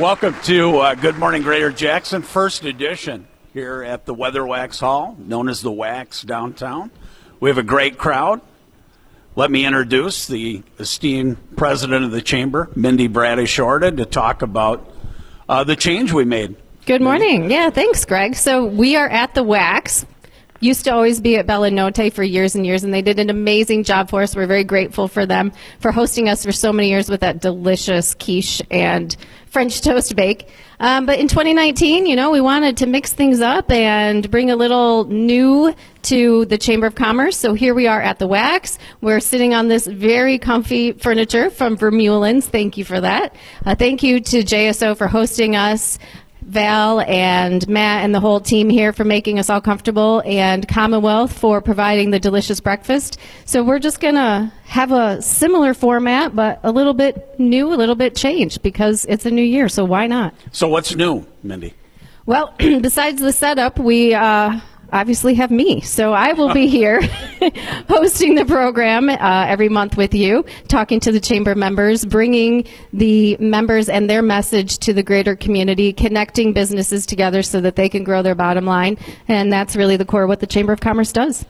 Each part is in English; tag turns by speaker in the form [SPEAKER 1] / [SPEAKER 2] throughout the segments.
[SPEAKER 1] Welcome to uh, Good Morning Greater Jackson, first edition here at the Weatherwax Hall, known as the Wax downtown. We have a great crowd. Let me introduce the esteemed president of the chamber, Mindy Bradish Orta, to talk about uh, the change we made.
[SPEAKER 2] Good morning. Yeah, thanks, Greg. So we are at the Wax. Used to always be at Bella Notte for years and years, and they did an amazing job for us. We're very grateful for them for hosting us for so many years with that delicious quiche and French toast bake. Um, but in 2019, you know, we wanted to mix things up and bring a little new to the Chamber of Commerce. So here we are at the Wax. We're sitting on this very comfy furniture from Vermeulen's. Thank you for that. Uh, thank you to JSO for hosting us. Val and Matt and the whole team here for making us all comfortable, and Commonwealth for providing the delicious breakfast. So we're just going to have a similar format, but a little bit new, a little bit changed because it's a new year. So why not?
[SPEAKER 1] So, what's new, Mindy?
[SPEAKER 2] Well, besides the setup, we uh, obviously have me. So I will be here hosting the program uh, every month with you, talking to the chamber members, bringing the members and their message to the greater community, connecting businesses together so that they can grow their bottom line. And that's really the core of what the Chamber of Commerce does.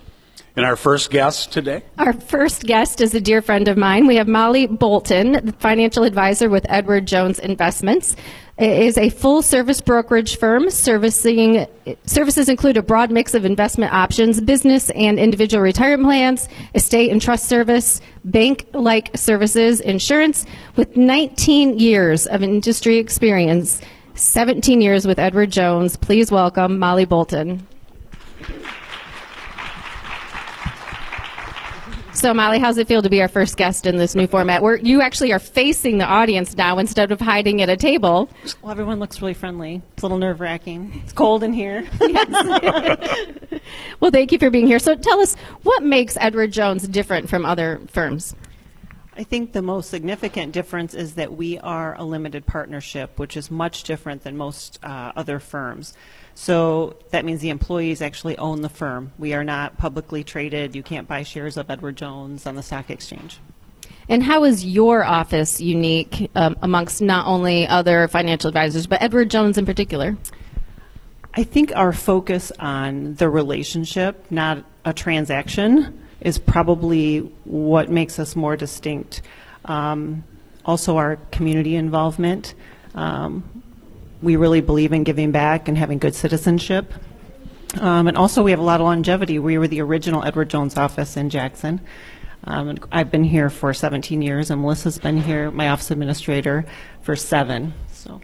[SPEAKER 1] And our first guest today?
[SPEAKER 2] Our first guest is a dear friend of mine. We have Molly Bolton, the financial advisor with Edward Jones Investments. It is a full service brokerage firm servicing services include a broad mix of investment options, business and individual retirement plans, estate and trust service, bank like services, insurance with 19 years of industry experience, 17 years with Edward Jones. Please welcome Molly Bolton. So, Molly, how's it feel to be our first guest in this new format? Where you actually are facing the audience now instead of hiding at a table.
[SPEAKER 3] Well, everyone looks really friendly. It's a little nerve wracking. It's cold in here.
[SPEAKER 2] well, thank you for being here. So, tell us what makes Edward Jones different from other firms?
[SPEAKER 3] I think the most significant difference is that we are a limited partnership, which is much different than most uh, other firms. So that means the employees actually own the firm. We are not publicly traded. You can't buy shares of Edward Jones on the stock exchange.
[SPEAKER 2] And how is your office unique um, amongst not only other financial advisors, but Edward Jones in particular?
[SPEAKER 3] I think our focus on the relationship, not a transaction, is probably what makes us more distinct. Um, also, our community involvement. Um, we really believe in giving back and having good citizenship. Um, and also, we have a lot of longevity. We were the original Edward Jones office in Jackson. Um, I've been here for 17 years, and Melissa's been here, my office administrator, for seven. So.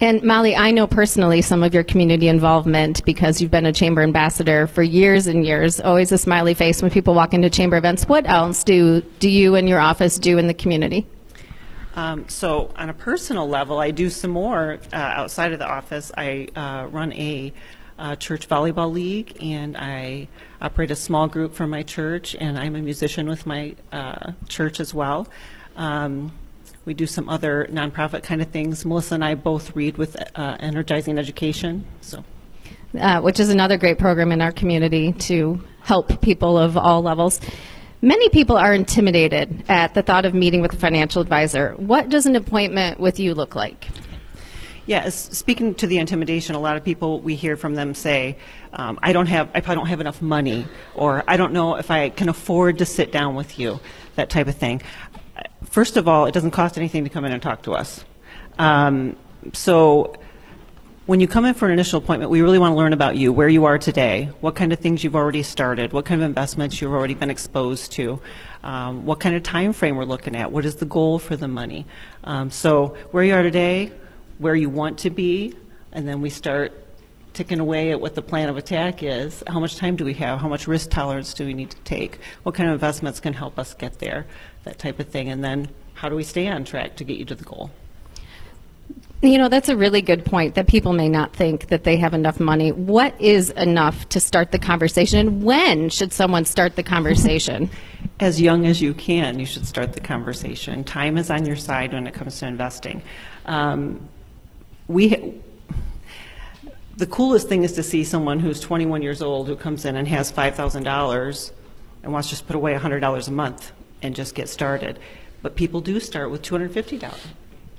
[SPEAKER 2] And Molly, I know personally some of your community involvement because you've been a chamber ambassador for years and years. Always a smiley face when people walk into chamber events. What else do do you and your office do in the community?
[SPEAKER 3] Um, so, on a personal level, I do some more uh, outside of the office. I uh, run a uh, church volleyball league, and I operate a small group for my church, and I'm a musician with my uh, church as well. Um, we do some other nonprofit kind of things. Melissa and I both read with uh, Energizing Education, so.
[SPEAKER 2] Uh, which is another great program in our community to help people of all levels. Many people are intimidated at the thought of meeting with a financial advisor. What does an appointment with you look like?
[SPEAKER 3] Yeah, speaking to the intimidation, a lot of people we hear from them say, um, "I don't have, I don't have enough money," or "I don't know if I can afford to sit down with you," that type of thing. First of all, it doesn't cost anything to come in and talk to us. Um, so when you come in for an initial appointment, we really want to learn about you, where you are today, what kind of things you've already started, what kind of investments you've already been exposed to, um, what kind of time frame we're looking at, what is the goal for the money. Um, so where you are today, where you want to be, and then we start ticking away at what the plan of attack is. How much time do we have? How much risk tolerance do we need to take? What kind of investments can help us get there? That type of thing. And then how do we stay on track to get you to the goal?
[SPEAKER 2] You know, that's a really good point that people may not think that they have enough money. What is enough to start the conversation? And when should someone start the conversation?
[SPEAKER 3] As young as you can, you should start the conversation. Time is on your side when it comes to investing. Um, we, the coolest thing is to see someone who's 21 years old who comes in and has $5,000 and wants to just put away $100 a month and just get started. But people do start with $250.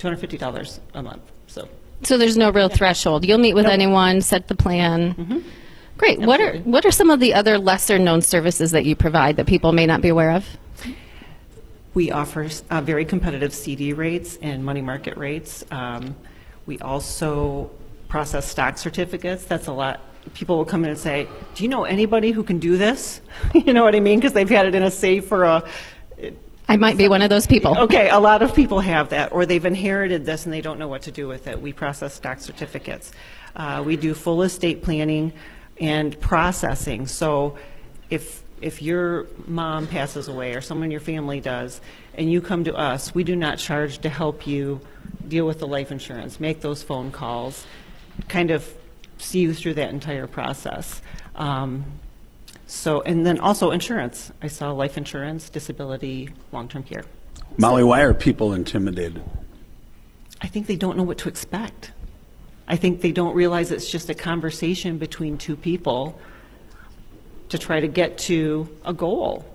[SPEAKER 3] $250 a month. So
[SPEAKER 2] So there's no real threshold. You'll meet with anyone, set the plan. Great. What are what are some of the other lesser known services that you provide that people may not be aware of?
[SPEAKER 3] We offer uh, very competitive CD rates and money market rates. Um, We also process stock certificates. That's a lot. People will come in and say, "Do you know anybody who can do this?" You know what I mean? Because they've had it in a safe for a,
[SPEAKER 2] I might be one of those people.
[SPEAKER 3] Okay, a lot of people have that, or they've inherited this and they don't know what to do with it. We process stock certificates. Uh, we do full estate planning and processing. So if, if your mom passes away or someone in your family does, and you come to us, we do not charge to help you deal with the life insurance, make those phone calls, kind of see you through that entire process. Um, so, and then also insurance. I saw life insurance, disability, long-term care.
[SPEAKER 1] Molly, why are people intimidated?
[SPEAKER 3] I think they don't know what to expect. I think they don't realize it's just a conversation between two people to try to get to a goal.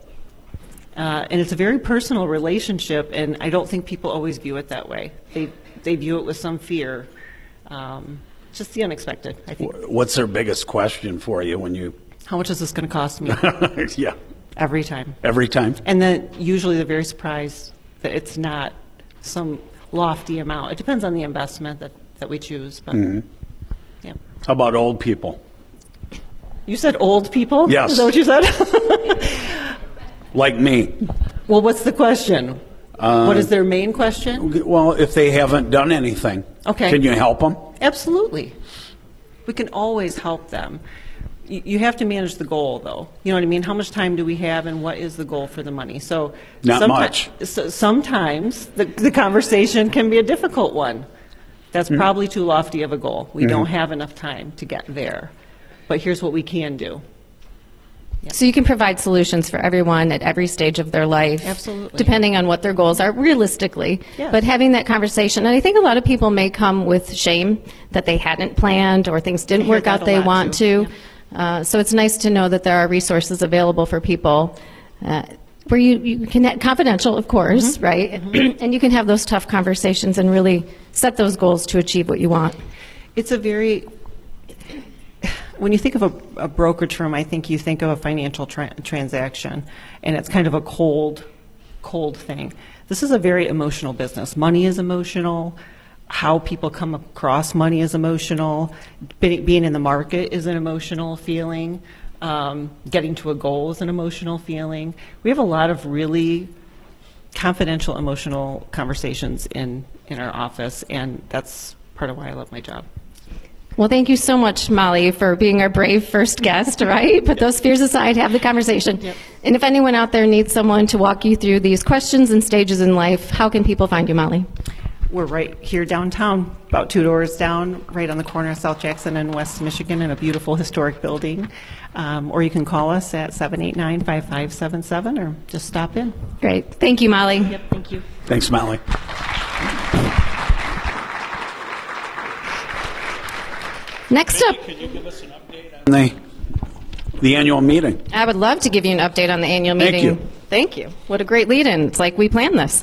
[SPEAKER 3] Uh, and it's a very personal relationship, and I don't think people always view it that way. They, they view it with some fear. Um, just the unexpected, I think.
[SPEAKER 1] What's their biggest question for you when you?
[SPEAKER 3] How much is this going to cost me?
[SPEAKER 1] yeah,
[SPEAKER 3] Every time.
[SPEAKER 1] every time.
[SPEAKER 3] And then usually they're very surprised that it's not some lofty amount. It depends on the investment that, that we choose, but, mm-hmm. yeah.
[SPEAKER 1] How about old people?
[SPEAKER 3] You said old people?
[SPEAKER 1] Yes.
[SPEAKER 3] Is that what you said?
[SPEAKER 1] Like me.
[SPEAKER 3] well, what's the question? Uh, what is their main question?
[SPEAKER 1] Well, if they haven't done anything,
[SPEAKER 3] Okay.
[SPEAKER 1] can you help them?
[SPEAKER 3] Absolutely. We can always help them. You, you have to manage the goal, though. You know what I mean? How much time do we have, and what is the goal for the money? So
[SPEAKER 1] Not
[SPEAKER 3] someti-
[SPEAKER 1] much.
[SPEAKER 3] So, sometimes the, the conversation can be a difficult one. That's mm-hmm. probably too lofty of a goal. We don't mm-hmm. have enough time to get there. But here's what we can do.
[SPEAKER 2] So you can provide solutions for everyone at every stage of their life.
[SPEAKER 3] Absolutely.
[SPEAKER 2] Depending on what their goals are realistically.
[SPEAKER 3] Yes.
[SPEAKER 2] But having that conversation, and I think a lot of people may come with shame that they hadn't planned or things didn't work out they want
[SPEAKER 3] too.
[SPEAKER 2] to. Uh, so it's nice to know that there are resources available for people. Uh, where you, you can, confidential, of course,
[SPEAKER 3] Mm-hmm.
[SPEAKER 2] right? and you can have those tough conversations and really set those goals to achieve what you want.
[SPEAKER 3] It's a very, when you think of a, a brokerage firm, I think you think of a financial tra- transaction, and it's kind of a cold, cold thing. This is a very emotional business. Money is emotional. How people come across money is emotional. Being in the market is an emotional feeling. Um, getting to a goal is an emotional feeling. We have a lot of really confidential, emotional conversations in, in our office, and that's part of why I love my job.
[SPEAKER 2] Well, thank you so much, Molly, for being our brave first guest, right? Put those fears aside, have the conversation.
[SPEAKER 3] Yep.
[SPEAKER 2] And if anyone out there needs someone to walk you through these questions and stages in life, how can people find you, Molly?
[SPEAKER 3] We're right here downtown, about two doors down, right on the corner of South Jackson and West Michigan in a beautiful historic building. Um, or you can call us at 789 5577 or just stop in.
[SPEAKER 2] Great. Thank you, Molly.
[SPEAKER 3] Yep, thank you.
[SPEAKER 1] Thanks, Molly.
[SPEAKER 2] Next up, Could you give us an update on
[SPEAKER 1] The, the annual meeting.
[SPEAKER 2] I would love to give you an update on the annual meeting.
[SPEAKER 1] Thank
[SPEAKER 2] meeting.
[SPEAKER 1] you.
[SPEAKER 2] Thank you. What a great lead in. It's like we planned this.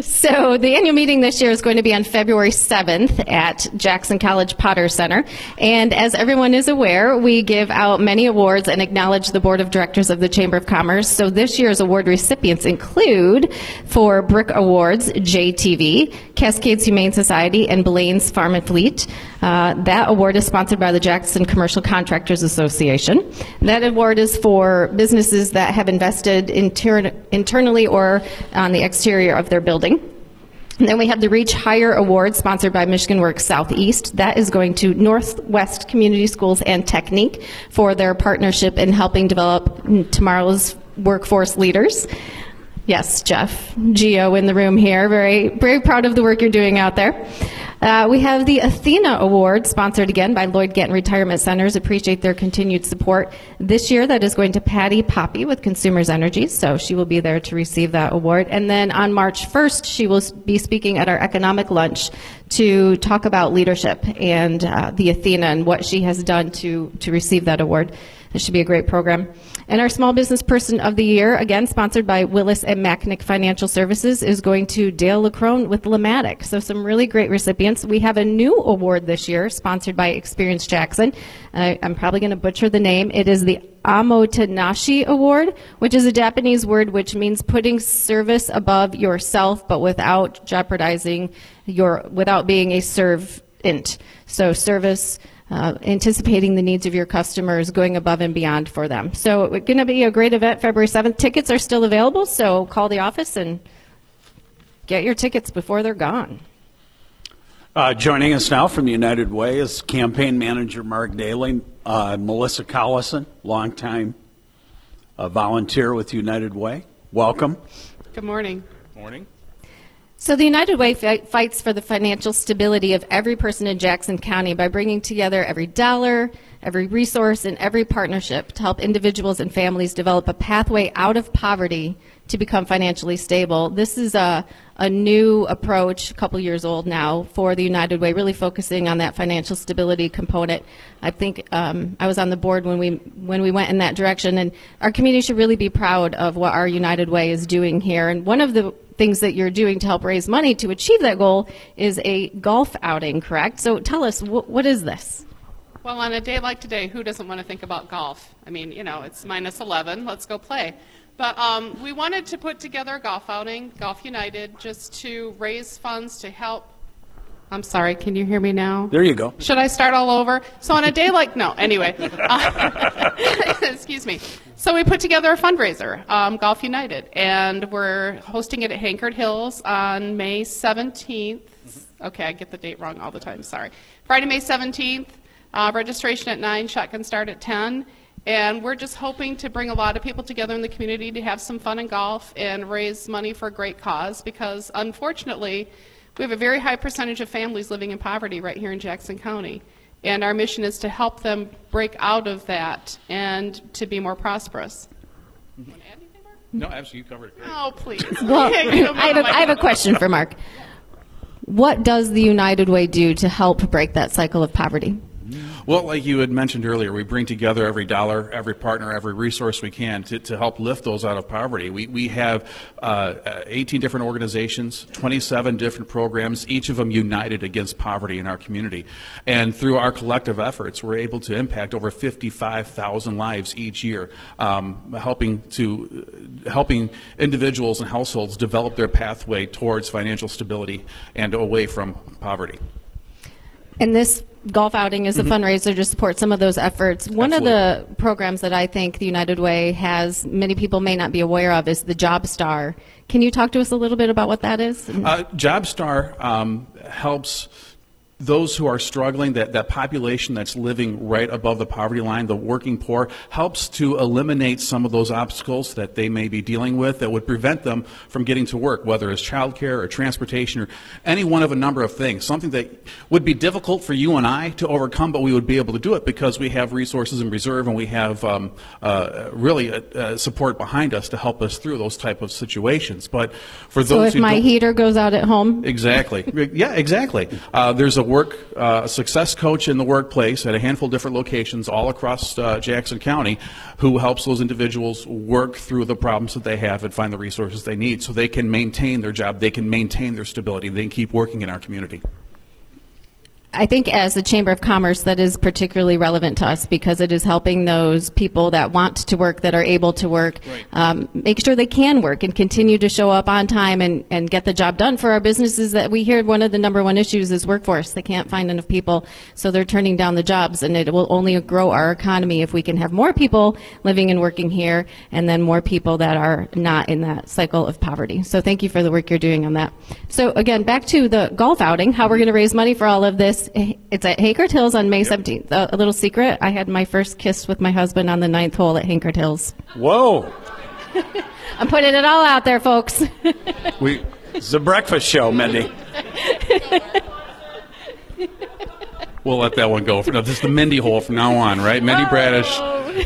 [SPEAKER 2] so, the annual meeting this year is going to be on February 7th at Jackson College Potter Center. And as everyone is aware, we give out many awards and acknowledge the Board of Directors of the Chamber of Commerce. So, this year's award recipients include for Brick Awards, JTV, Cascades Humane Society, and Blain's Farm and Fleet. Uh, that award is sponsored by the Jackson Commercial Contractors Association. That award is for businesses that have invested inter- internally or on the exterior of their building. And then we have the Reach Higher Award sponsored by Michigan Works Southeast. That is going to Northwest Community Schools and Technique for their partnership in helping develop tomorrow's workforce leaders. Yes, Jeff, Geo in the room here. Very, very proud of the work you're doing out there. Uh, we have the Athena Award, sponsored again by Lloyd Ganton Retirement Centers. Appreciate their continued support. This year, that is going to Patti Poppe with Consumers Energy, so she will be there to receive that award. And then on March 1st, she will be speaking at our economic lunch to talk about leadership and uh, the Athena and what she has done to, to receive that award. This should be a great program. And our Small Business Person of the Year, again sponsored by Willis and Macknick Financial Services, is going to Dale LaCrone with Lamatic. So some really great recipients. We have a new award this year, sponsored by Experience Jackson. Uh, I'm probably going to butcher the name. It is the Omotenashi Award, which is a Japanese word which means putting service above yourself, but without jeopardizing your, without being a servant. So service, uh, anticipating the needs of your customers, going above and beyond for them. So it's going to be a great event February 7th. Tickets are still available, so call the office and get your tickets before they're gone.
[SPEAKER 1] Uh, joining us now from United Way is campaign manager Mark Daly, uh, Melissa Collison, longtime uh, volunteer with United Way. Welcome.
[SPEAKER 4] Good morning.
[SPEAKER 5] Morning.
[SPEAKER 2] So the United Way fights for the financial stability of every person in Jackson County by bringing together every dollar, every resource, and every partnership to help individuals and families develop a pathway out of poverty to become financially stable. This is a, a new approach, a couple years old now, for the United Way, really focusing on that financial stability component. I think um, I was on the board when we when we went in that direction, and our community should really be proud of what our United Way is doing here. And one of the things that you're doing to help raise money to achieve that goal is a golf outing, correct? So tell us, wh- what is this?
[SPEAKER 4] Well, on a day like today, who doesn't want to think about golf? I mean, you know, it's minus 11. Let's go play. But um, we wanted to put together a golf outing, Golf United, just to raise funds to help. I'm sorry, can you hear me now?
[SPEAKER 1] There you go.
[SPEAKER 4] Should I start all over? So on a day like no, anyway. Uh, excuse me. So we put together a fundraiser, um, Golf United, and we're hosting it at Hankerd Hills on May 17th. Okay, I get the date wrong all the time. Sorry. Friday, May 17th. Uh, registration at nine. Shotgun start at 10. And we're just hoping to bring a lot of people together in the community to have some fun in golf and raise money for a great cause because unfortunately, we have a very high percentage of families living in poverty right here in Jackson County. And our mission is to help them break out of that and to be more prosperous. Want to add anything, Mark?
[SPEAKER 5] No, absolutely, you covered it. Great.
[SPEAKER 4] Oh, please.
[SPEAKER 2] Well,
[SPEAKER 4] Yeah, you know,
[SPEAKER 2] I have, a, I have a question for Mark. What does the United Way do to help break that cycle of poverty?
[SPEAKER 5] Well, like you had mentioned earlier, we bring together every dollar, every partner, every resource we can to, to help lift those out of poverty. We, we have uh, 18 different organizations, 27 different programs, each of them united against poverty in our community. And through our collective efforts, we're able to impact over 55,000 lives each year, um, helping to helping individuals and households develop their pathway towards financial stability and away from poverty.
[SPEAKER 2] And this golf outing is a fundraiser to support some of those efforts. One of the programs that I think the United Way has, many people may not be aware of, is the Job Star. Can you talk to us a little bit about what that is?
[SPEAKER 5] Uh, JobStar um, helps those who are struggling, that, that population that's living right above the poverty line, the working poor, helps to eliminate some of those obstacles that they may be dealing with that would prevent them from getting to work, whether it's childcare or transportation or any one of a number of things. Something that would be difficult for you and I to overcome, but we would be able to do it because we have resources in reserve and we have um, uh, really uh, uh, support behind us to help us through those type of situations. But for
[SPEAKER 2] so
[SPEAKER 5] those
[SPEAKER 2] if
[SPEAKER 5] who
[SPEAKER 2] my heater goes out at home,
[SPEAKER 5] Exactly. Yeah, exactly. Uh, there's a work uh, success coach in the workplace at a handful of different locations all across uh, Jackson County who helps those individuals work through the problems that they have and find the resources they need so they can maintain their job, they can maintain their stability, they can keep working in our community.
[SPEAKER 2] I think as a Chamber of Commerce, that is particularly relevant to us because it is helping those people that want to work, that are able to work, um, make sure they can work and continue to show up on time and, and get the job done for our businesses that we hear one of the number one issues is workforce. They can't find enough people, so they're turning down the jobs, and it will only grow our economy if we can have more people living and working here and then more people that are not in that cycle of poverty. So thank you for the work you're doing on that. So again, back to the golf outing, how we're going to raise money for all of this. It's at Hankerd Hills on May 17th. A, a little secret, I had my first kiss with my husband on the ninth hole at Hankerd Hills.
[SPEAKER 1] Whoa.
[SPEAKER 2] I'm putting it all out there, folks.
[SPEAKER 1] We, it's a breakfast show, Mindy.
[SPEAKER 5] We'll let that one go. For, no, this is the Mindy hole from now on, right? Mindy Bradish.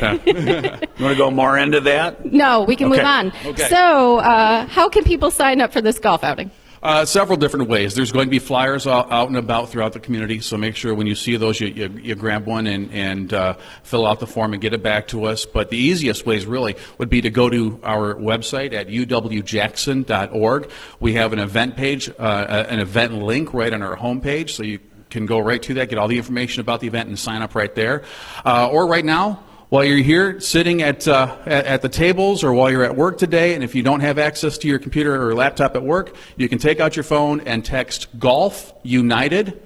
[SPEAKER 5] Yeah.
[SPEAKER 1] You want to go more into that?
[SPEAKER 2] no, we can
[SPEAKER 1] Okay.
[SPEAKER 2] move on.
[SPEAKER 5] Okay.
[SPEAKER 2] So, uh, how can people sign up for this golf outing?
[SPEAKER 5] Uh, several different ways. There's going to be flyers out, out and about throughout the community, so make sure when you see those, you, you, you grab one and, and uh, fill out the form and get it back to us. But the easiest ways really would be to go to our website at uwjackson.org. We have an event page, uh, an event link right on our homepage, so you can go right to that, get all the information about the event, and sign up right there. Uh, or right now, while you're here sitting at, uh, at, the tables or while you're at work today, and if you don't have access to your computer or laptop at work, you can take out your phone and text Golf United.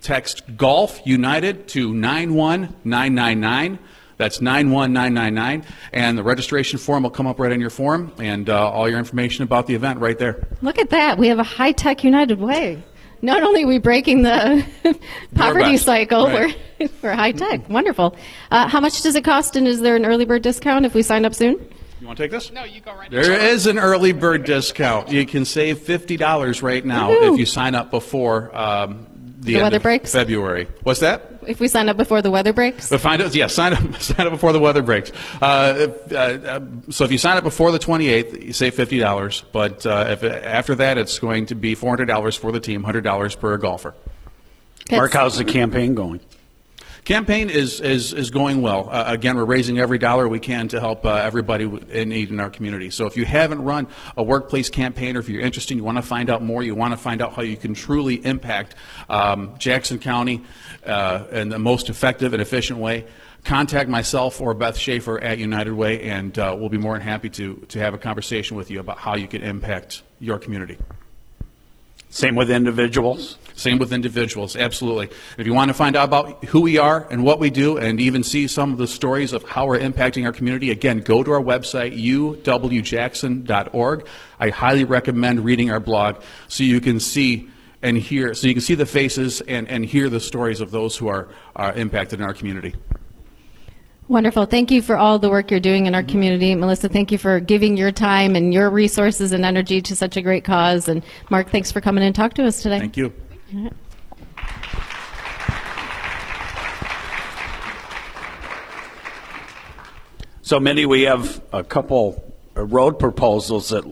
[SPEAKER 5] Text Golf United to 91999. That's 91999. And the registration form will come up right on your form and uh, all your information about the event right there.
[SPEAKER 2] Look at that. We have a high tech United Way. Not only are we breaking the poverty
[SPEAKER 5] best.
[SPEAKER 2] cycle,
[SPEAKER 5] Right.
[SPEAKER 2] we're, we're high tech. Wonderful. Uh, how much does it cost, and is there an early bird discount if we sign up soon?
[SPEAKER 5] You want to take this?
[SPEAKER 4] No, you go right
[SPEAKER 5] there There is an early bird discount. You can save fifty dollars right now
[SPEAKER 2] Woohoo.
[SPEAKER 5] if you sign up before um, the,
[SPEAKER 2] The
[SPEAKER 5] end
[SPEAKER 2] weather
[SPEAKER 5] of
[SPEAKER 2] breaks?
[SPEAKER 5] February. What's that?
[SPEAKER 2] If we sign up before the weather breaks?
[SPEAKER 5] But find out, yeah, sign up, sign up before the weather breaks. Uh, uh, uh, so if you sign up before the 28th, you save fifty dollars. But uh, if after that, it's going to be four hundred dollars for the team, hundred dollars per golfer.
[SPEAKER 1] Mark, how's the campaign going?
[SPEAKER 5] Campaign is, is, is going well. Uh, again, we're raising every dollar we can to help uh, everybody in need in our community. So if you haven't run a workplace campaign or if you're interested, you want to find out more, you want to find out how you can truly impact um, Jackson County uh, in the most effective and efficient way, contact myself or Beth Schaefer at United Way, and uh, we'll be more than happy to, to have a conversation with you about how you can impact your community.
[SPEAKER 1] Same with individuals?
[SPEAKER 5] Same with individuals, absolutely. If you want to find out about who we are and what we do, and even see some of the stories of how we're impacting our community, again, go to our website, uwjackson.org. I highly recommend reading our blog so you can see and hear, so you can see the faces and, and hear the stories of those who are, are impacted in our community.
[SPEAKER 2] Wonderful. Thank you for all the work you're doing in our community. Melissa, thank you for giving your time and your resources and energy to such a great cause. And Mark, thanks for coming and talk to us today.
[SPEAKER 5] Thank you.
[SPEAKER 1] So, Mindy, we have a couple uh, road proposals that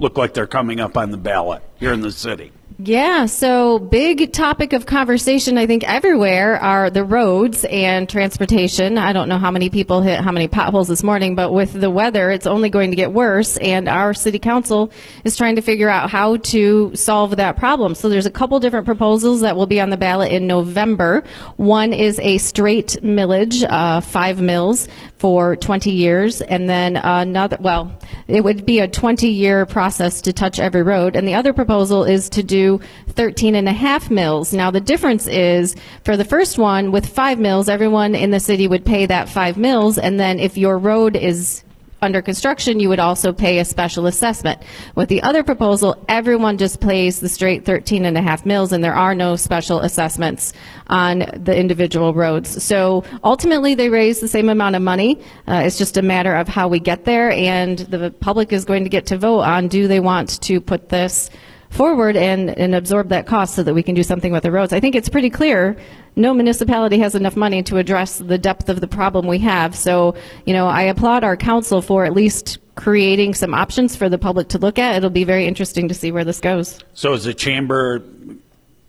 [SPEAKER 1] look like they're coming up on the ballot here in the city.
[SPEAKER 2] Yeah, so big topic of conversation, I think, everywhere are the roads and transportation. I don't know how many people hit how many potholes this morning, but with the weather, it's only going to get worse, and our city council is trying to figure out how to solve that problem. So there's a couple different proposals that will be on the ballot in November. One is a straight millage, uh, five mills for 20 years, and then another, well, it would be a 20 year process to touch every road. And the other proposal is to do 13 and a half mills. Now, the difference is for the first one, with five mills, everyone in the city would pay that five mills, and then if your road is under construction, you would also pay a special assessment. With the other proposal, everyone just pays the straight 13 and a half mills, and there are no special assessments on the individual roads. So ultimately, they raise the same amount of money. Uh, it's just a matter of how we get there, and the public is going to get to vote on do they want to put this forward and, and absorb that cost so that we can do something with the roads. I think it's pretty clear no municipality has enough money to address the depth of the problem we have. So, you know, I applaud our council for at least creating some options for the public to look at. It'll be very interesting to see where this goes.
[SPEAKER 1] So, is the chamber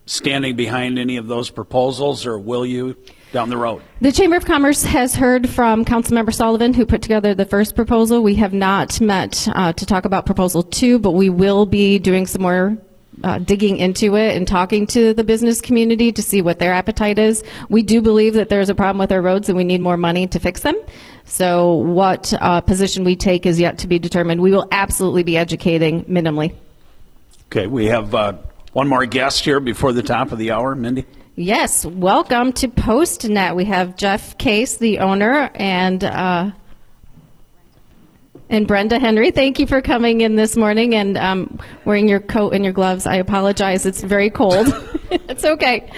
[SPEAKER 1] standing behind any of those proposals, or will you down the road?
[SPEAKER 2] The Chamber of Commerce has heard from Councilmember Sullivan, who put together the first proposal. We have not met uh, to talk about Proposal 2, but we will be doing some more uh, digging into it and talking to the business community to see what their appetite is. We do believe that there's a problem with our roads and we need more money to fix them. So, what uh, position we take is yet to be determined. We will absolutely be educating minimally.
[SPEAKER 1] Okay, we have uh, one more guest here before the top of the hour, Mindy.
[SPEAKER 2] Yes, welcome to PostNet. We have Jeff Case, the owner, and uh, and Brenda Henry. Thank you for coming in this morning and um, wearing your coat and your gloves. I apologize; it's very cold. it's okay.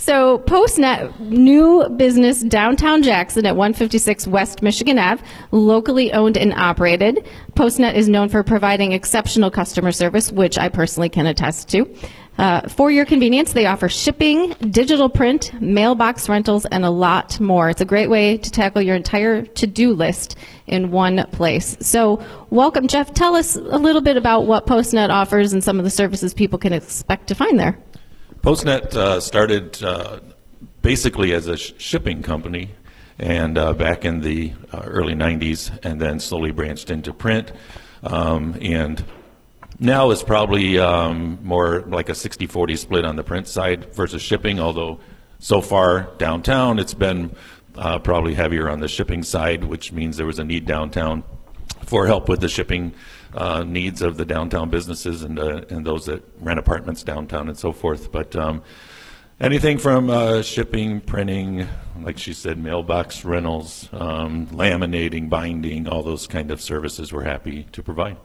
[SPEAKER 2] So, PostNet, new business downtown Jackson at 156 West Michigan Ave, locally owned and operated. PostNet is known for providing exceptional customer service, which I personally can attest to. Uh, for your convenience, they offer shipping, digital print, mailbox rentals, and a lot more. It's a great way to tackle your entire to do list in one place. So, welcome, Jeff. Tell us a little bit about what PostNet offers and some of the services people can expect to find there.
[SPEAKER 6] PostNet uh, started uh, basically as a sh- shipping company, and uh, back in the uh, early 90s, and then slowly branched into print. Um, and now it's probably um, more like a 60 40 split on the print side versus shipping, although so far downtown it's been uh, probably heavier on the shipping side, which means there was a need downtown for help with the shipping uh, needs of the downtown businesses and, uh, and those that rent apartments downtown and so forth. But um, anything from uh, shipping, printing, like she said, mailbox rentals, um, laminating, binding, all those kind of services we're happy to provide.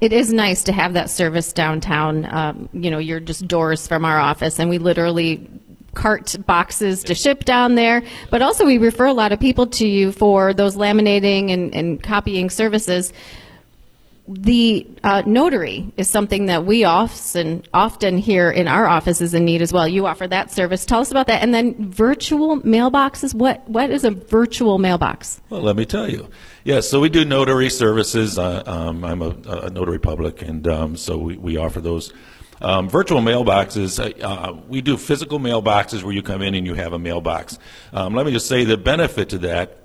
[SPEAKER 2] It is nice to have that service downtown. Um, you know, you're just doors from our office, and we literally cart boxes to ship down there. But also, we refer a lot of people to you for those laminating and, and copying services. The uh, notary is something that we often often hear in our offices in need as well. You offer that service. Tell us about that. And then virtual mailboxes. What what is a virtual mailbox?
[SPEAKER 6] Well, let me tell you. Yes, so we do notary services. Uh, um, I'm a, a, notary public, and um, so we, we offer those. Um, virtual mailboxes, uh, uh, we do physical mailboxes where you come in and you have a mailbox. Um, let me just say the benefit to that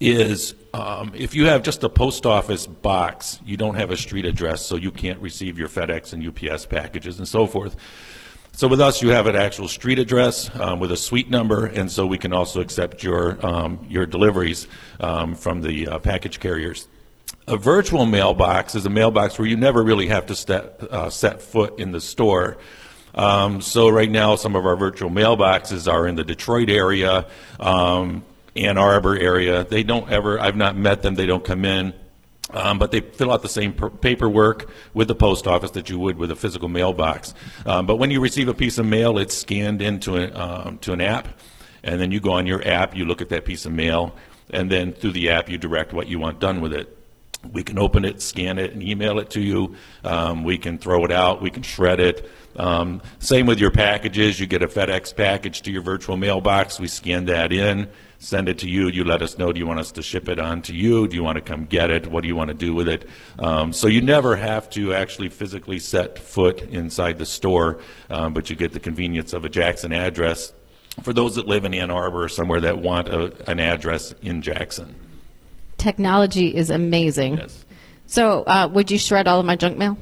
[SPEAKER 6] is um, if you have just a post office box, you don't have a street address, so you can't receive your FedEx and UPS packages and so forth. So with us, you have an actual street address um, with a suite number, and so we can also accept your um, your deliveries um, from the uh, package carriers. A virtual mailbox is a mailbox where you never really have to step, uh, set foot in the store. Um, so right now, some of our virtual mailboxes are in the Detroit area. Um, Ann Arbor area. They don't ever, I've not met them, they don't come in. Um, but they fill out the same per- paperwork with the post office that you would with a physical mailbox. Um, but when you receive a piece of mail, it's scanned into a, um, to an app, and then you go on your app, you look at that piece of mail, and then through the app you direct what you want done with it. We can open it, scan it, and email it to you. Um, we can throw it out. We can shred it. Um, same with your packages. You get a FedEx package to your virtual mailbox. We scan that in send it to you. You let us know. Do you want us to ship it on to you? Do you want to come get it? What do you want to do with it? Um, so you never have to actually physically set foot inside the store, um, but you get the convenience of a Jackson address for those that live in Ann Arbor or somewhere that want a, an address in Jackson.
[SPEAKER 2] Technology is amazing.
[SPEAKER 6] Yes.
[SPEAKER 2] So, uh, would you shred all of my junk mail?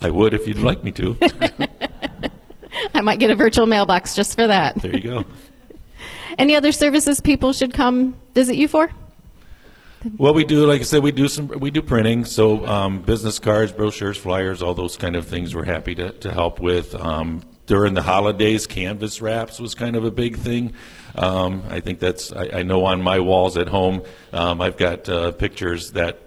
[SPEAKER 6] I would if you'd like me to.
[SPEAKER 2] I might get a virtual mailbox just for that.
[SPEAKER 6] there you go.
[SPEAKER 2] Any other services people should come visit you for?
[SPEAKER 6] Well, we do, like I said, we do some, we do printing. So um, business cards, brochures, flyers, all those kind of things. We're happy to, to help with. Um, during the holidays, canvas wraps was kind of a big thing. Um, I think that's, I, I, know on my walls at home, um, I've got uh, pictures that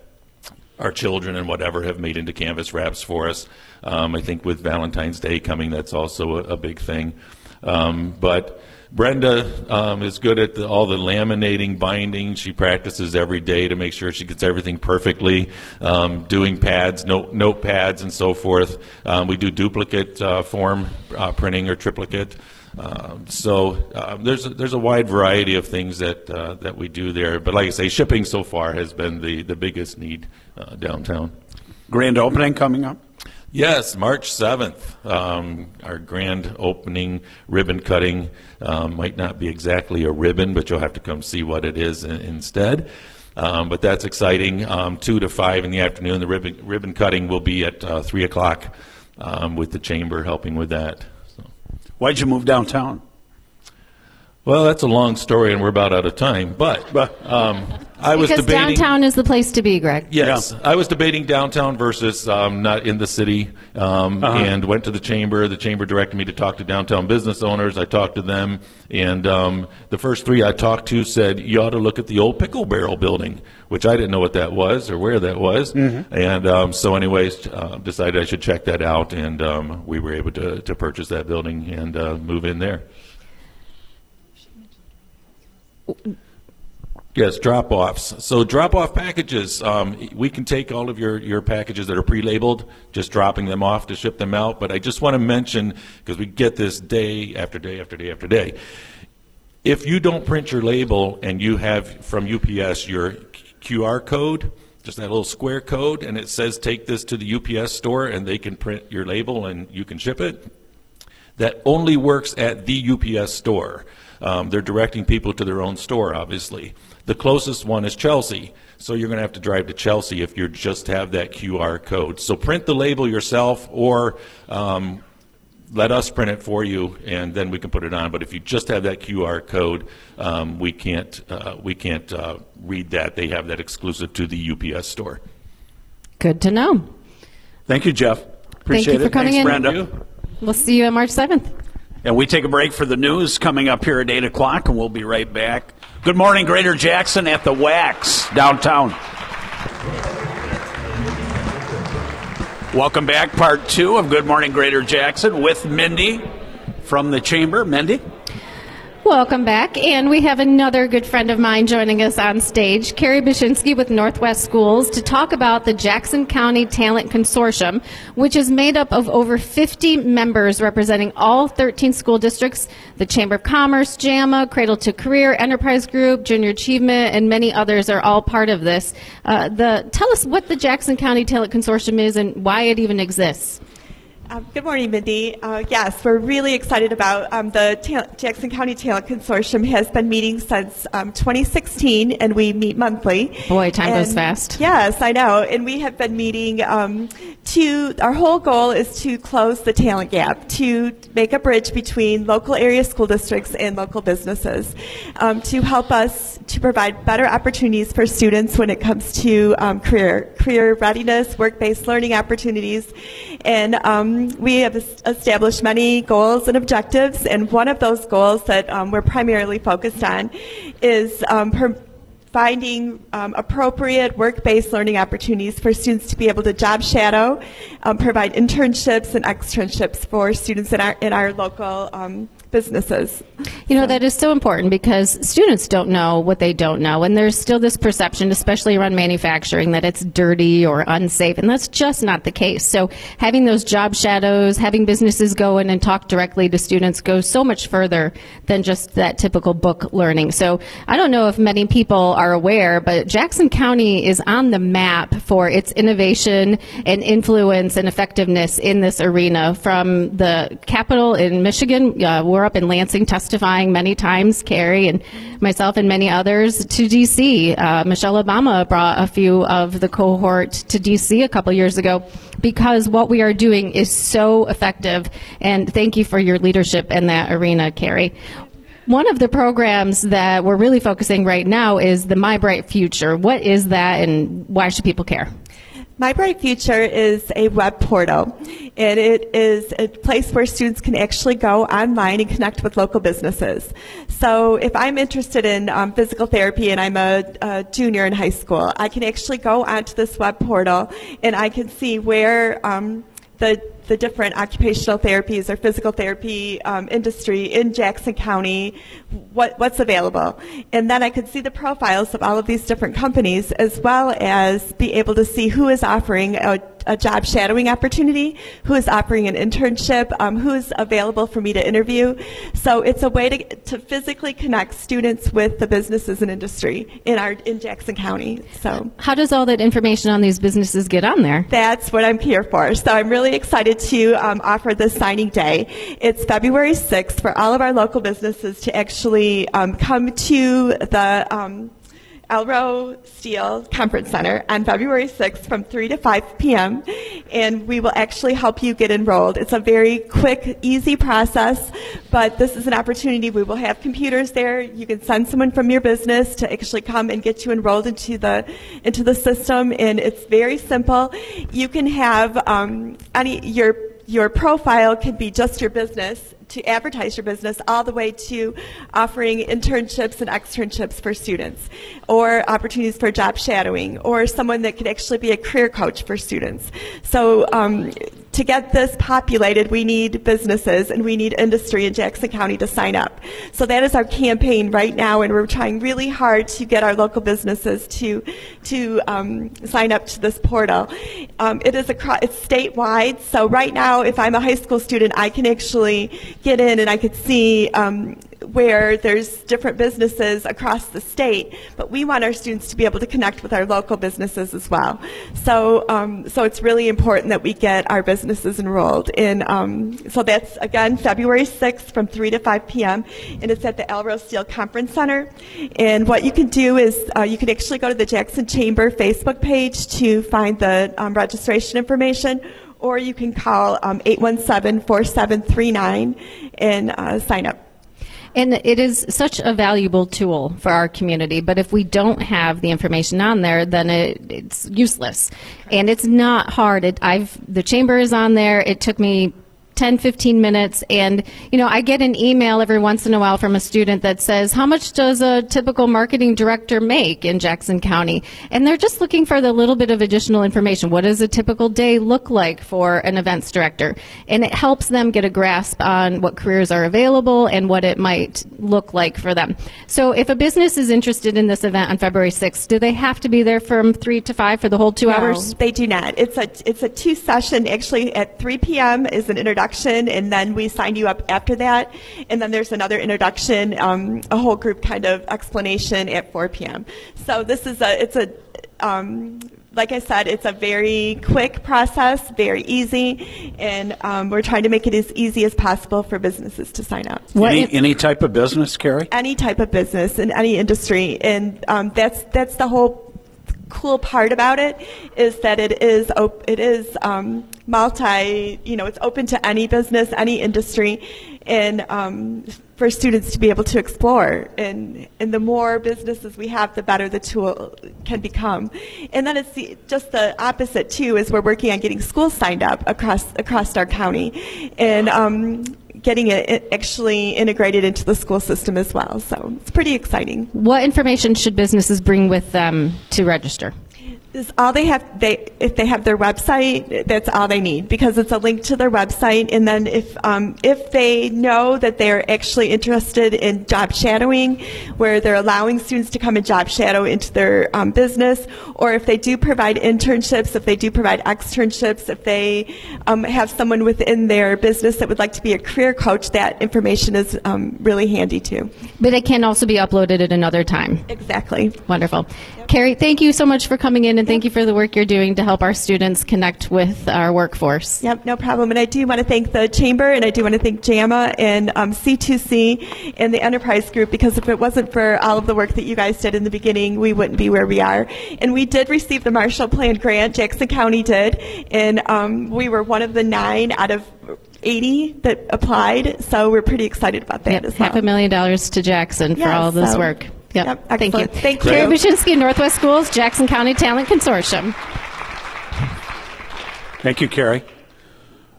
[SPEAKER 6] our children and whatever have made into canvas wraps for us. Um, I think with Valentine's Day coming, that's also a, a big thing. Um, but Brenda um, is good at the, all the laminating, binding. She practices every day to make sure she gets everything perfectly. Um, doing pads, note notepads, and so forth. Um, we do duplicate uh, form uh, printing or triplicate. Um, so uh, there's a, there's a wide variety of things that uh, that we do there. But like I say, shipping so far has been the the biggest need uh, downtown.
[SPEAKER 1] Grand opening coming up.
[SPEAKER 6] Yes, March 7th, um, our grand opening ribbon cutting. Um, might not be exactly a ribbon, but you'll have to come see what it is in, instead. Um, but that's exciting. Um, 2 to 5 in the afternoon. The ribbon, ribbon cutting will be at uh, 3 o'clock um, with the chamber helping with that. So.
[SPEAKER 1] Why'd you move downtown?
[SPEAKER 6] Well, that's a long story, and we're about out of time. But um, I was
[SPEAKER 2] because
[SPEAKER 6] debating.
[SPEAKER 2] downtown is the place to be, Greg.
[SPEAKER 6] Yes, yeah. I was debating downtown versus um, not in the city, um, uh-huh. and went to the chamber. The chamber directed me to talk to downtown business owners. I talked to them, and um, the first three I talked to said you ought to look at the old pickle barrel building, which I didn't know what that was or where that was. Mm-hmm. And um, so, anyways, uh, decided I should check that out, and um, we were able to to purchase that building and uh, move in there. Yes, drop offs. So drop off packages. Um, we can take all of your, your packages that are pre labeled, just dropping them off to ship them out. But I just want to mention, because we get this day after day after day after day. If you don't print your label and you have from UPS your QR code, just that little square code, and it says take this to the UPS store and they can print your label and you can ship it, that only works at the UPS store. Um, they're directing people to their own store, obviously. The closest one is Chelsea, so you're going to have to drive to Chelsea if you just have that QR code. So print the label yourself, or um, let us print it for you, and then we can put it on. But if you just have that QR code, um, we can't uh, we can't uh, read that. They have that exclusive to the UPS store.
[SPEAKER 2] Good to know.
[SPEAKER 1] Thank you, Jeff. Appreciate
[SPEAKER 2] you for
[SPEAKER 1] it.
[SPEAKER 2] coming
[SPEAKER 1] Thanks,
[SPEAKER 2] in.
[SPEAKER 1] Brenda.
[SPEAKER 2] We'll see you on March 7th.
[SPEAKER 1] And we take a break for the news coming up here at 8 o'clock, and we'll be right back. Good morning, Greater Jackson at the Wax downtown. Welcome back, part two of Good Morning, Greater Jackson with Mindy from the Chamber. Mindy?
[SPEAKER 2] Welcome back, and we have another good friend of mine joining us on stage, Carrie Bashinsky with Northwest Schools, to talk about the Jackson County Talent Consortium, which is made up of over 50 members representing all 13 school districts, the Chamber of Commerce, JAMA, Cradle to Career, Enterprise Group, Junior Achievement, and many others are all part of this. Uh, the, tell us what the Jackson County Talent Consortium is and why it even exists.
[SPEAKER 7] Um, good morning, Mindy. Uh, yes, we're really excited about um, the Ta- Jackson County Talent Consortium has been meeting since um, 2016, and we meet monthly.
[SPEAKER 2] Boy, time goes fast.
[SPEAKER 7] Yes, I know. And we have been meeting um, to, our whole goal is to close the talent gap, to make a bridge between local area school districts and local businesses, um, to help us to provide better opportunities for students when it comes to um, career, career readiness, work-based learning opportunities. And um, we have established many goals and objectives, and one of those goals that um, we're primarily focused on is um, finding um, appropriate work-based learning opportunities for students to be able to job shadow, um, provide internships and externships for students in our in our local um, businesses.
[SPEAKER 2] You know, that is so important because students don't know what they don't know. And there's still this perception, especially around manufacturing, that it's dirty or unsafe. And that's just not the case. So having those job shadows, having businesses go in and talk directly to students goes so much further than just that typical book learning. So I don't know if many people are aware, but Jackson County is on the map for its innovation and influence and effectiveness in this arena. From the capital in Michigan, uh, we're up in Lansing testifying many times, Carrie and myself and many others, to D.C. Uh, Michelle Obama brought a few of the cohort to D.C. a couple years ago because what we are doing is so effective. And thank you for your leadership in that arena, Carrie. One of the programs that we're really focusing right now is the My Bright Future. What is that and why should people care?
[SPEAKER 7] My Bright Future is a web portal, and it is a place where students can actually go online and connect with local businesses. So if I'm interested in um, physical therapy and I'm a, a junior in high school, I can actually go onto this web portal and I can see where um, the the different occupational therapies or physical therapy um, industry in Jackson County, what, what's available. And then I could see the profiles of all of these different companies as well as be able to see who is offering a, a job shadowing opportunity, who is offering an internship, um, who is available for me to interview. So it's a way to, to physically connect students with the businesses and industry in our in Jackson County. So
[SPEAKER 2] How does all that information on these businesses get on there?
[SPEAKER 7] that's what I'm here for. So I'm really excited to um, offer this signing day. It's February 6th for all of our local businesses to actually um, come to the um, Alro Steel Conference Center on February 6th from 3 to 5 p.m. And we will actually help you get enrolled. It's a very quick, easy process, but this is an opportunity. We will have computers there. You can send someone from your business to actually come and get you enrolled into the into the system, and it's very simple. You can have um, any your your profile can be just your business to advertise your business all the way to offering internships and externships for students or opportunities for job shadowing or someone that could actually be a career coach for students. So um, to get this populated, we need businesses and we need industry in Jackson County to sign up. So that is our campaign right now, and we're trying really hard to get our local businesses to to um, sign up to this portal. Um, it is across, it's statewide, so right now, if I'm a high school student, I can actually get in and I could see um, where there's different businesses across the state, but we want our students to be able to connect with our local businesses as well. So, um, so it's really important that we get our businesses enrolled. In, um, so that's again February 6th from 3 to 5 p.m. and it's at the Alro Steel Conference Center. And what you can do is uh, you can actually go to the Jackson Chamber Facebook page to find the um, registration information or you can call um, 817 4739 and uh, sign up.
[SPEAKER 2] And it is such a valuable tool for our community. But if we don't have the information on there, then it, it's useless. And it's not hard. It, I've the chamber is on there. It took me 10, 15 minutes. And, you know, I get an email every once in a while from a student that says, How much does a typical marketing director make in Jackson County? And they're just looking for the little bit of additional information. What does a typical day look like for an events director? And it helps them get a grasp on what careers are available and what it might look like for them. So if a business is interested in this event on February 6th, do they have to be there from 3 to 5 for the whole two
[SPEAKER 7] No,
[SPEAKER 2] hours?
[SPEAKER 7] They do not. It's a it's a two session. Actually, at 3 p.m. is an introduction, and then we sign you up after that, and then there's another introduction, um, a whole group kind of explanation at 4 p.m. So this is a it's a um, like I said, it's a very quick process, very easy, and um, we're trying to make it as easy as possible for businesses to sign up.
[SPEAKER 2] What
[SPEAKER 1] any,
[SPEAKER 2] if-
[SPEAKER 1] any type of business, Carrie?
[SPEAKER 7] any type of business in any industry, and um, that's that's the whole cool part about it is that it is op- it is um, multi you know it's open to any business any industry and um, for students to be able to explore. And and the more businesses we have the better the tool can become. And then it's the, just the opposite too is we're working on getting schools signed up across across our county. And um, getting it actually integrated into the school system as well so it's pretty exciting
[SPEAKER 2] What information should businesses bring with them to register?
[SPEAKER 7] Is all they have. They if they have their website, that's all they need because it's a link to their website. And then if um, if they know that they're actually interested in job shadowing, where they're allowing students to come and job shadow into their um, business, or if they do provide internships, if they do provide externships, if they um, have someone within their business that would like to be a career coach, that information is um, really handy too.
[SPEAKER 2] But it can also be uploaded at another time.
[SPEAKER 7] Exactly.
[SPEAKER 2] Wonderful. Carrie, thank you so much for coming in and thank you for the work you're doing to help our students connect with our workforce.
[SPEAKER 7] Yep, no problem. And I do want to thank the Chamber and I do want to thank JAMA and um, C2C and the Enterprise Group because if it wasn't for all of the work that you guys did in the beginning, we wouldn't be where we are. And we did receive the Marshall Plan grant, Jackson County did, and um, we were one of the nine out of 80 that applied, so we're pretty excited about that
[SPEAKER 2] Yep,
[SPEAKER 7] as well.
[SPEAKER 2] half a million dollars to Jackson for
[SPEAKER 7] Yes,
[SPEAKER 2] all this
[SPEAKER 7] so-
[SPEAKER 2] work. Yep,
[SPEAKER 7] Yep,
[SPEAKER 2] thank you.
[SPEAKER 7] Thank you.
[SPEAKER 2] Carrie Bushinsky, Northwest Schools, Jackson County Talent Consortium.
[SPEAKER 1] Thank you, Carrie.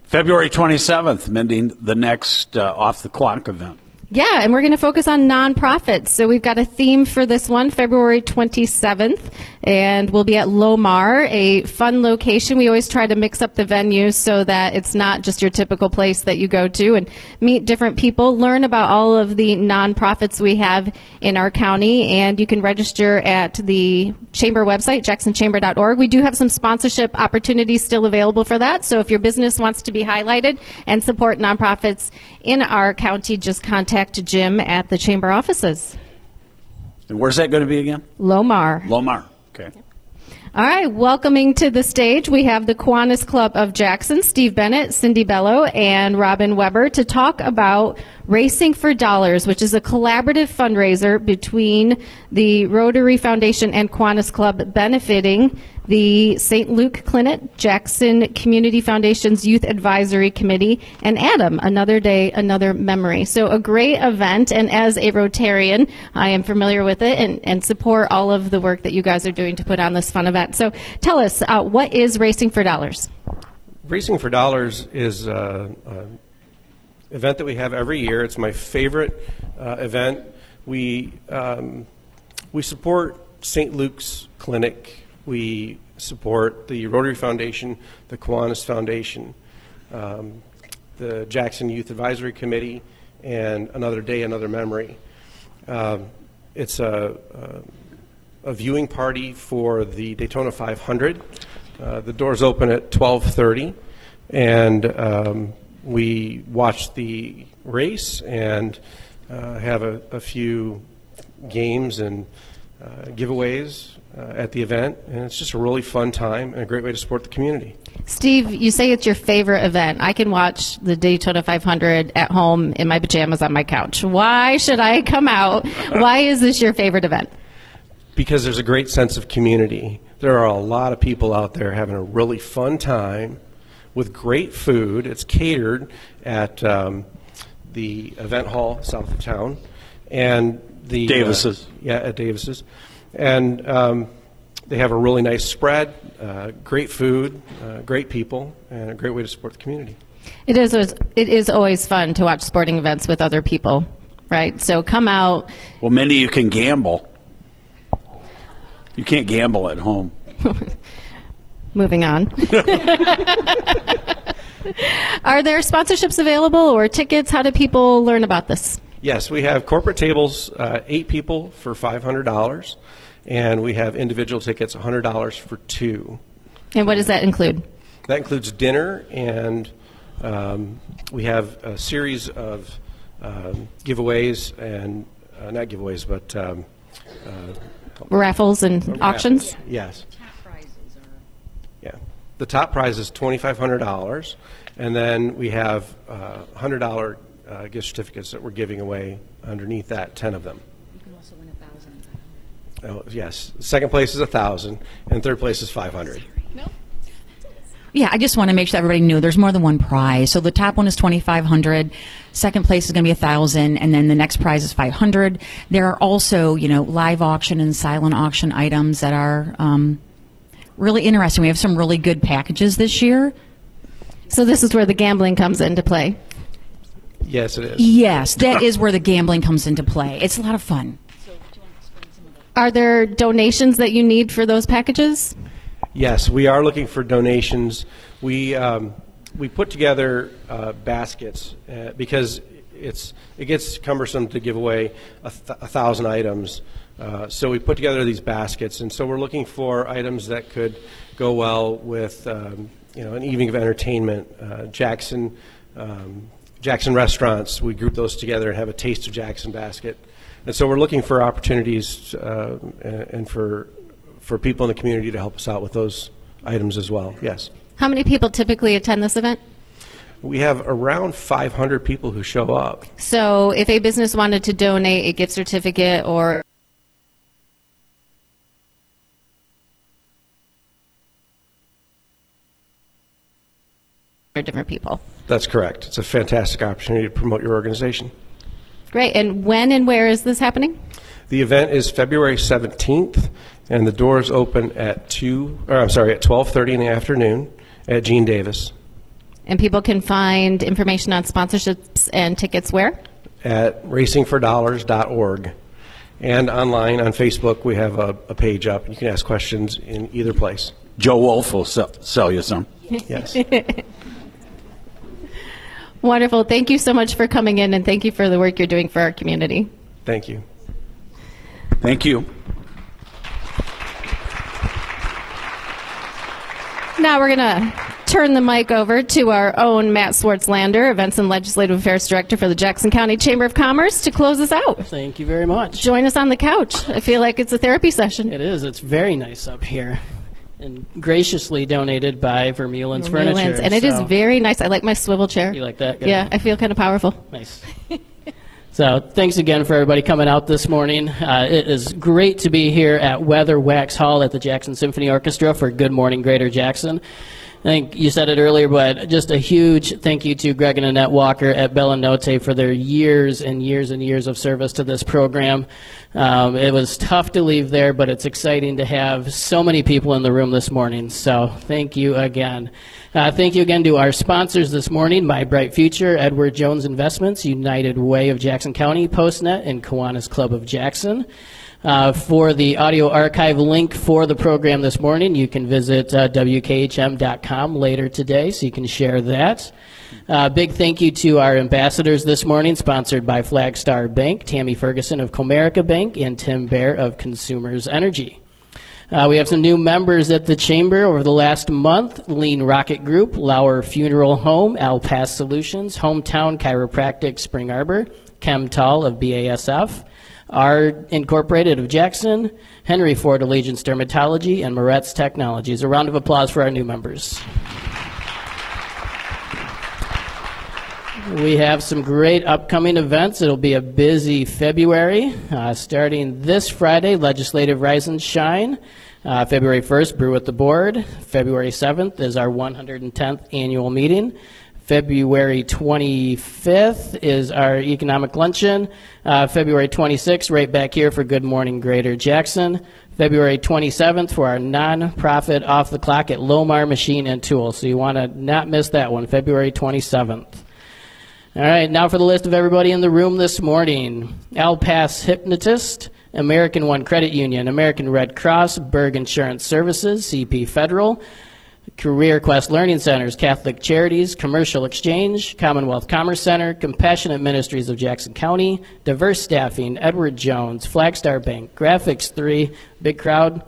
[SPEAKER 1] February 27th, mending the next uh, off the clock event.
[SPEAKER 2] Yeah, and we're going to focus on nonprofits. So we've got a theme for this one, February 27th, and we'll be at Lomar, a fun location. We always try to mix up the venues so that it's not just your typical place that you go to and meet different people, learn about all of the nonprofits we have in our county, and you can register at the chamber website, jacksonchamber.org. We do have some sponsorship opportunities still available for that. So if your business wants to be highlighted and support nonprofits in our county, just contact Jim at the chamber offices.
[SPEAKER 1] And where's that going to be again?
[SPEAKER 2] Lomar.
[SPEAKER 1] Lomar. Okay.
[SPEAKER 2] All right, welcoming to the stage, we have the Kiwanis Club of Jackson, Steve Bennett, Cindy Bello, and Robin Weber to talk about Racing for Dollars, which is a collaborative fundraiser between the Rotary Foundation and Kiwanis Club benefiting the St. Luke Clinic, Jackson Community Foundation's Youth Advisory Committee, and Adam, Another Day, Another Memory. So a great event, and as a Rotarian, I am familiar with it and, and support all of the work that you guys are doing to put on this fun event. So tell us, uh, what is Racing for Dollars?
[SPEAKER 8] Racing for Dollars is an event that we have every year. It's my favorite uh, event. We, um, we support St. Luke's Clinic. We support the Rotary Foundation, the Kiwanis Foundation. um, the Jackson Youth Advisory Committee, and Another Day, Another Memory. Um, It's a, a a viewing party for the Daytona 500. Uh, The doors open at 12:30, and um, we watch the race and uh, have a a few games and uh, giveaways uh, at the event, and it's just a really fun time and a great way to support the community.
[SPEAKER 2] Steve, you say it's your favorite event. I can watch the Daytona 500 at home in my pajamas on my couch. Why should I come out? Why is this your favorite event?
[SPEAKER 8] because there's a great sense of community. There are a lot of people out there having a really fun time with great food. It's catered at um, the event hall south of town, and the uh, yeah, at Davis's, and um, they have a really nice spread, uh, great food, uh, great people, and a great way to support the community.
[SPEAKER 2] It is. It is always fun to watch sporting events with other people, right? So come out.
[SPEAKER 1] Well, Mindy, you can gamble. You can't gamble at home.
[SPEAKER 2] Moving on. Are there sponsorships available or tickets? How do people learn about this?
[SPEAKER 8] Yes, we have corporate tables, uh, eight people for five hundred dollars, and we have individual tickets, hundred dollars for two.
[SPEAKER 2] And what does that include?
[SPEAKER 8] That includes dinner, and um, we have a series of um, giveaways and uh, not giveaways, but um,
[SPEAKER 2] Raffles and auctions?
[SPEAKER 8] Yes. Yeah. The top prize is twenty-five hundred dollars, and then we have uh, hundred dollar uh, gift certificates that we're giving away underneath that, ten of them.
[SPEAKER 9] You can also win a thousand.
[SPEAKER 8] Oh, yes. Second place is a thousand, and third place is five hundred.
[SPEAKER 9] Yeah, I just want to make sure everybody knew there's more than one prize. So the top one is 2500 second place is going to be a 1000 and then the next prize is 500 There are also, you know, live auction and silent auction items that are um, really interesting. We have some really good packages this year.
[SPEAKER 2] So this is where the gambling comes into play.
[SPEAKER 8] Yes, it is.
[SPEAKER 9] Yes, that is where the gambling comes into play. It's a lot of fun.
[SPEAKER 2] Are there donations that you need for those packages?
[SPEAKER 8] Yes, we are looking for donations. We um, we put together uh, baskets uh, because it's it gets cumbersome to give away a, th- a thousand items. Uh, so we put together these baskets, and so we're looking for items that could go well with um, you know an evening of entertainment. Uh, Jackson um, Jackson restaurants, we group those together and have a taste of Jackson basket. And so we're looking for opportunities uh, and, and for for people in the community to help us out with those items as well. Yes.
[SPEAKER 2] How many people typically attend this event?
[SPEAKER 8] We have around 500 people who show up.
[SPEAKER 2] So if a business wanted to donate a gift certificate or different people.
[SPEAKER 8] That's correct. It's a fantastic opportunity to promote your organization.
[SPEAKER 2] Great. And when and where is this happening?
[SPEAKER 8] The event is February 17th, and the doors open at 2, or I'm sorry, at 12:30 in the afternoon at Gene Davis
[SPEAKER 2] And people can find information on sponsorships and tickets where?
[SPEAKER 8] at racingfordollars.org. And online on Facebook, we have a, a page up. You can ask questions in either place.
[SPEAKER 1] Joe Wolf will sell, sell you some.
[SPEAKER 8] Yes.
[SPEAKER 2] Wonderful. Thank you so much for coming in and thank you for the work you're doing for our community.
[SPEAKER 8] Thank you.
[SPEAKER 1] Thank you.
[SPEAKER 2] Now we're going to turn the mic over to our own Matt Swartzlander, Events and Legislative Affairs Director for the Jackson County Chamber of Commerce, to close us out.
[SPEAKER 10] Thank you very much.
[SPEAKER 2] Join us on the couch. I feel like it's a therapy session.
[SPEAKER 10] It is. It's very nice up here, and graciously donated by Vermeulen's Furniture.
[SPEAKER 2] Newlands. And it is
[SPEAKER 10] so-
[SPEAKER 2] very nice. I like my swivel chair.
[SPEAKER 10] You like that? Good.
[SPEAKER 2] Yeah, I feel kind of powerful.
[SPEAKER 10] Nice. So, thanks again for everybody coming out this morning. Uh, it is great to be here at Weatherwax Hall at the Jackson Symphony Orchestra for Good Morning Greater Jackson. I think you said it earlier, but just a huge thank you to Greg and Annette Walker at Bella Notte for their years and years and years of service to this program. Um, it was tough to leave there, but it's exciting to have so many people in the room this morning. So thank you again. Uh, thank you again to our sponsors this morning, My Bright Future, Edward Jones Investments, United Way of Jackson County, Postnet, and Kiwanis Club of Jackson. Uh, for the audio archive link for the program this morning, you can visit uh, WKHM.com later today, so you can share that. Uh, big thank you to our ambassadors this morning, sponsored by Flagstar Bank, Tammy Ferguson of Comerica Bank, and Tim Bear of Consumers Energy. Uh, we have some new members at the Chamber over the last month Lean Rocket Group, Lauer Funeral Home, Alpass Solutions, Hometown Chiropractic Spring Arbor, Chemetall of BASF, R Incorporated of Jackson, Henry Ford Allegiance Dermatology, and Moretz Technologies. A round of applause for our new members. We have some great upcoming events. It'll be a busy February. Uh, starting this Friday, Legislative Rise and Shine. Uh, February 1st, Brew with the Board. February 7th is our 110th annual meeting. February 25th is our economic luncheon. Uh, February 26th, right back here for Good Morning Greater Jackson. February 27th for our nonprofit off the clock at Lomar Machine and Tool. So you want to not miss that one, February 27th. All right, now for the list of everybody in the room this morning Al Pass Hypnotist, American One Credit Union, American Red Cross, Berg Insurance Services, CP Federal, Career Quest Learning Centers, Catholic Charities, Commercial Exchange, Commonwealth Commerce Center, Compassionate Ministries of Jackson County, Diverse Staffing, Edward Jones, Flagstar Bank, Graphics 3, Big Crowd,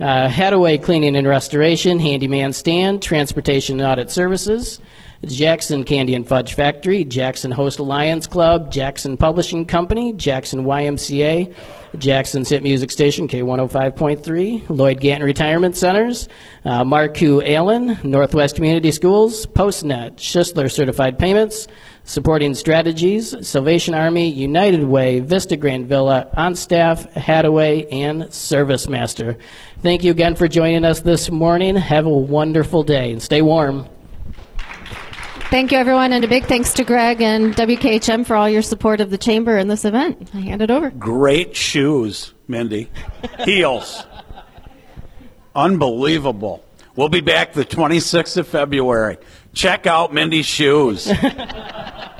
[SPEAKER 10] uh, Hadaway Cleaning and Restoration, Handyman Stand, Transportation Audit Services, Jackson Candy and Fudge Factory, Jackson Host Lions Club, Jackson Publishing Company, Jackson YMCA, Jackson's Hit Music Station, K105.3, Lloyd Ganton Retirement Centers, uh, Marku Allen, Northwest Community Schools, Postnet, Schisler Certified Payments, Supporting Strategies, Salvation Army, United Way, Vista Grand Villa, On Staff, Hadaway, and Service Master. Thank you again for joining us this morning. Have a wonderful day and stay warm.
[SPEAKER 2] Thank you, everyone, and a big thanks to Greg and WKHM for all your support of the Chamber in this event. I hand it over.
[SPEAKER 1] Great shoes, Mindy. Heels. Unbelievable. We'll be back the 26th of February. Check out Mindy's shoes.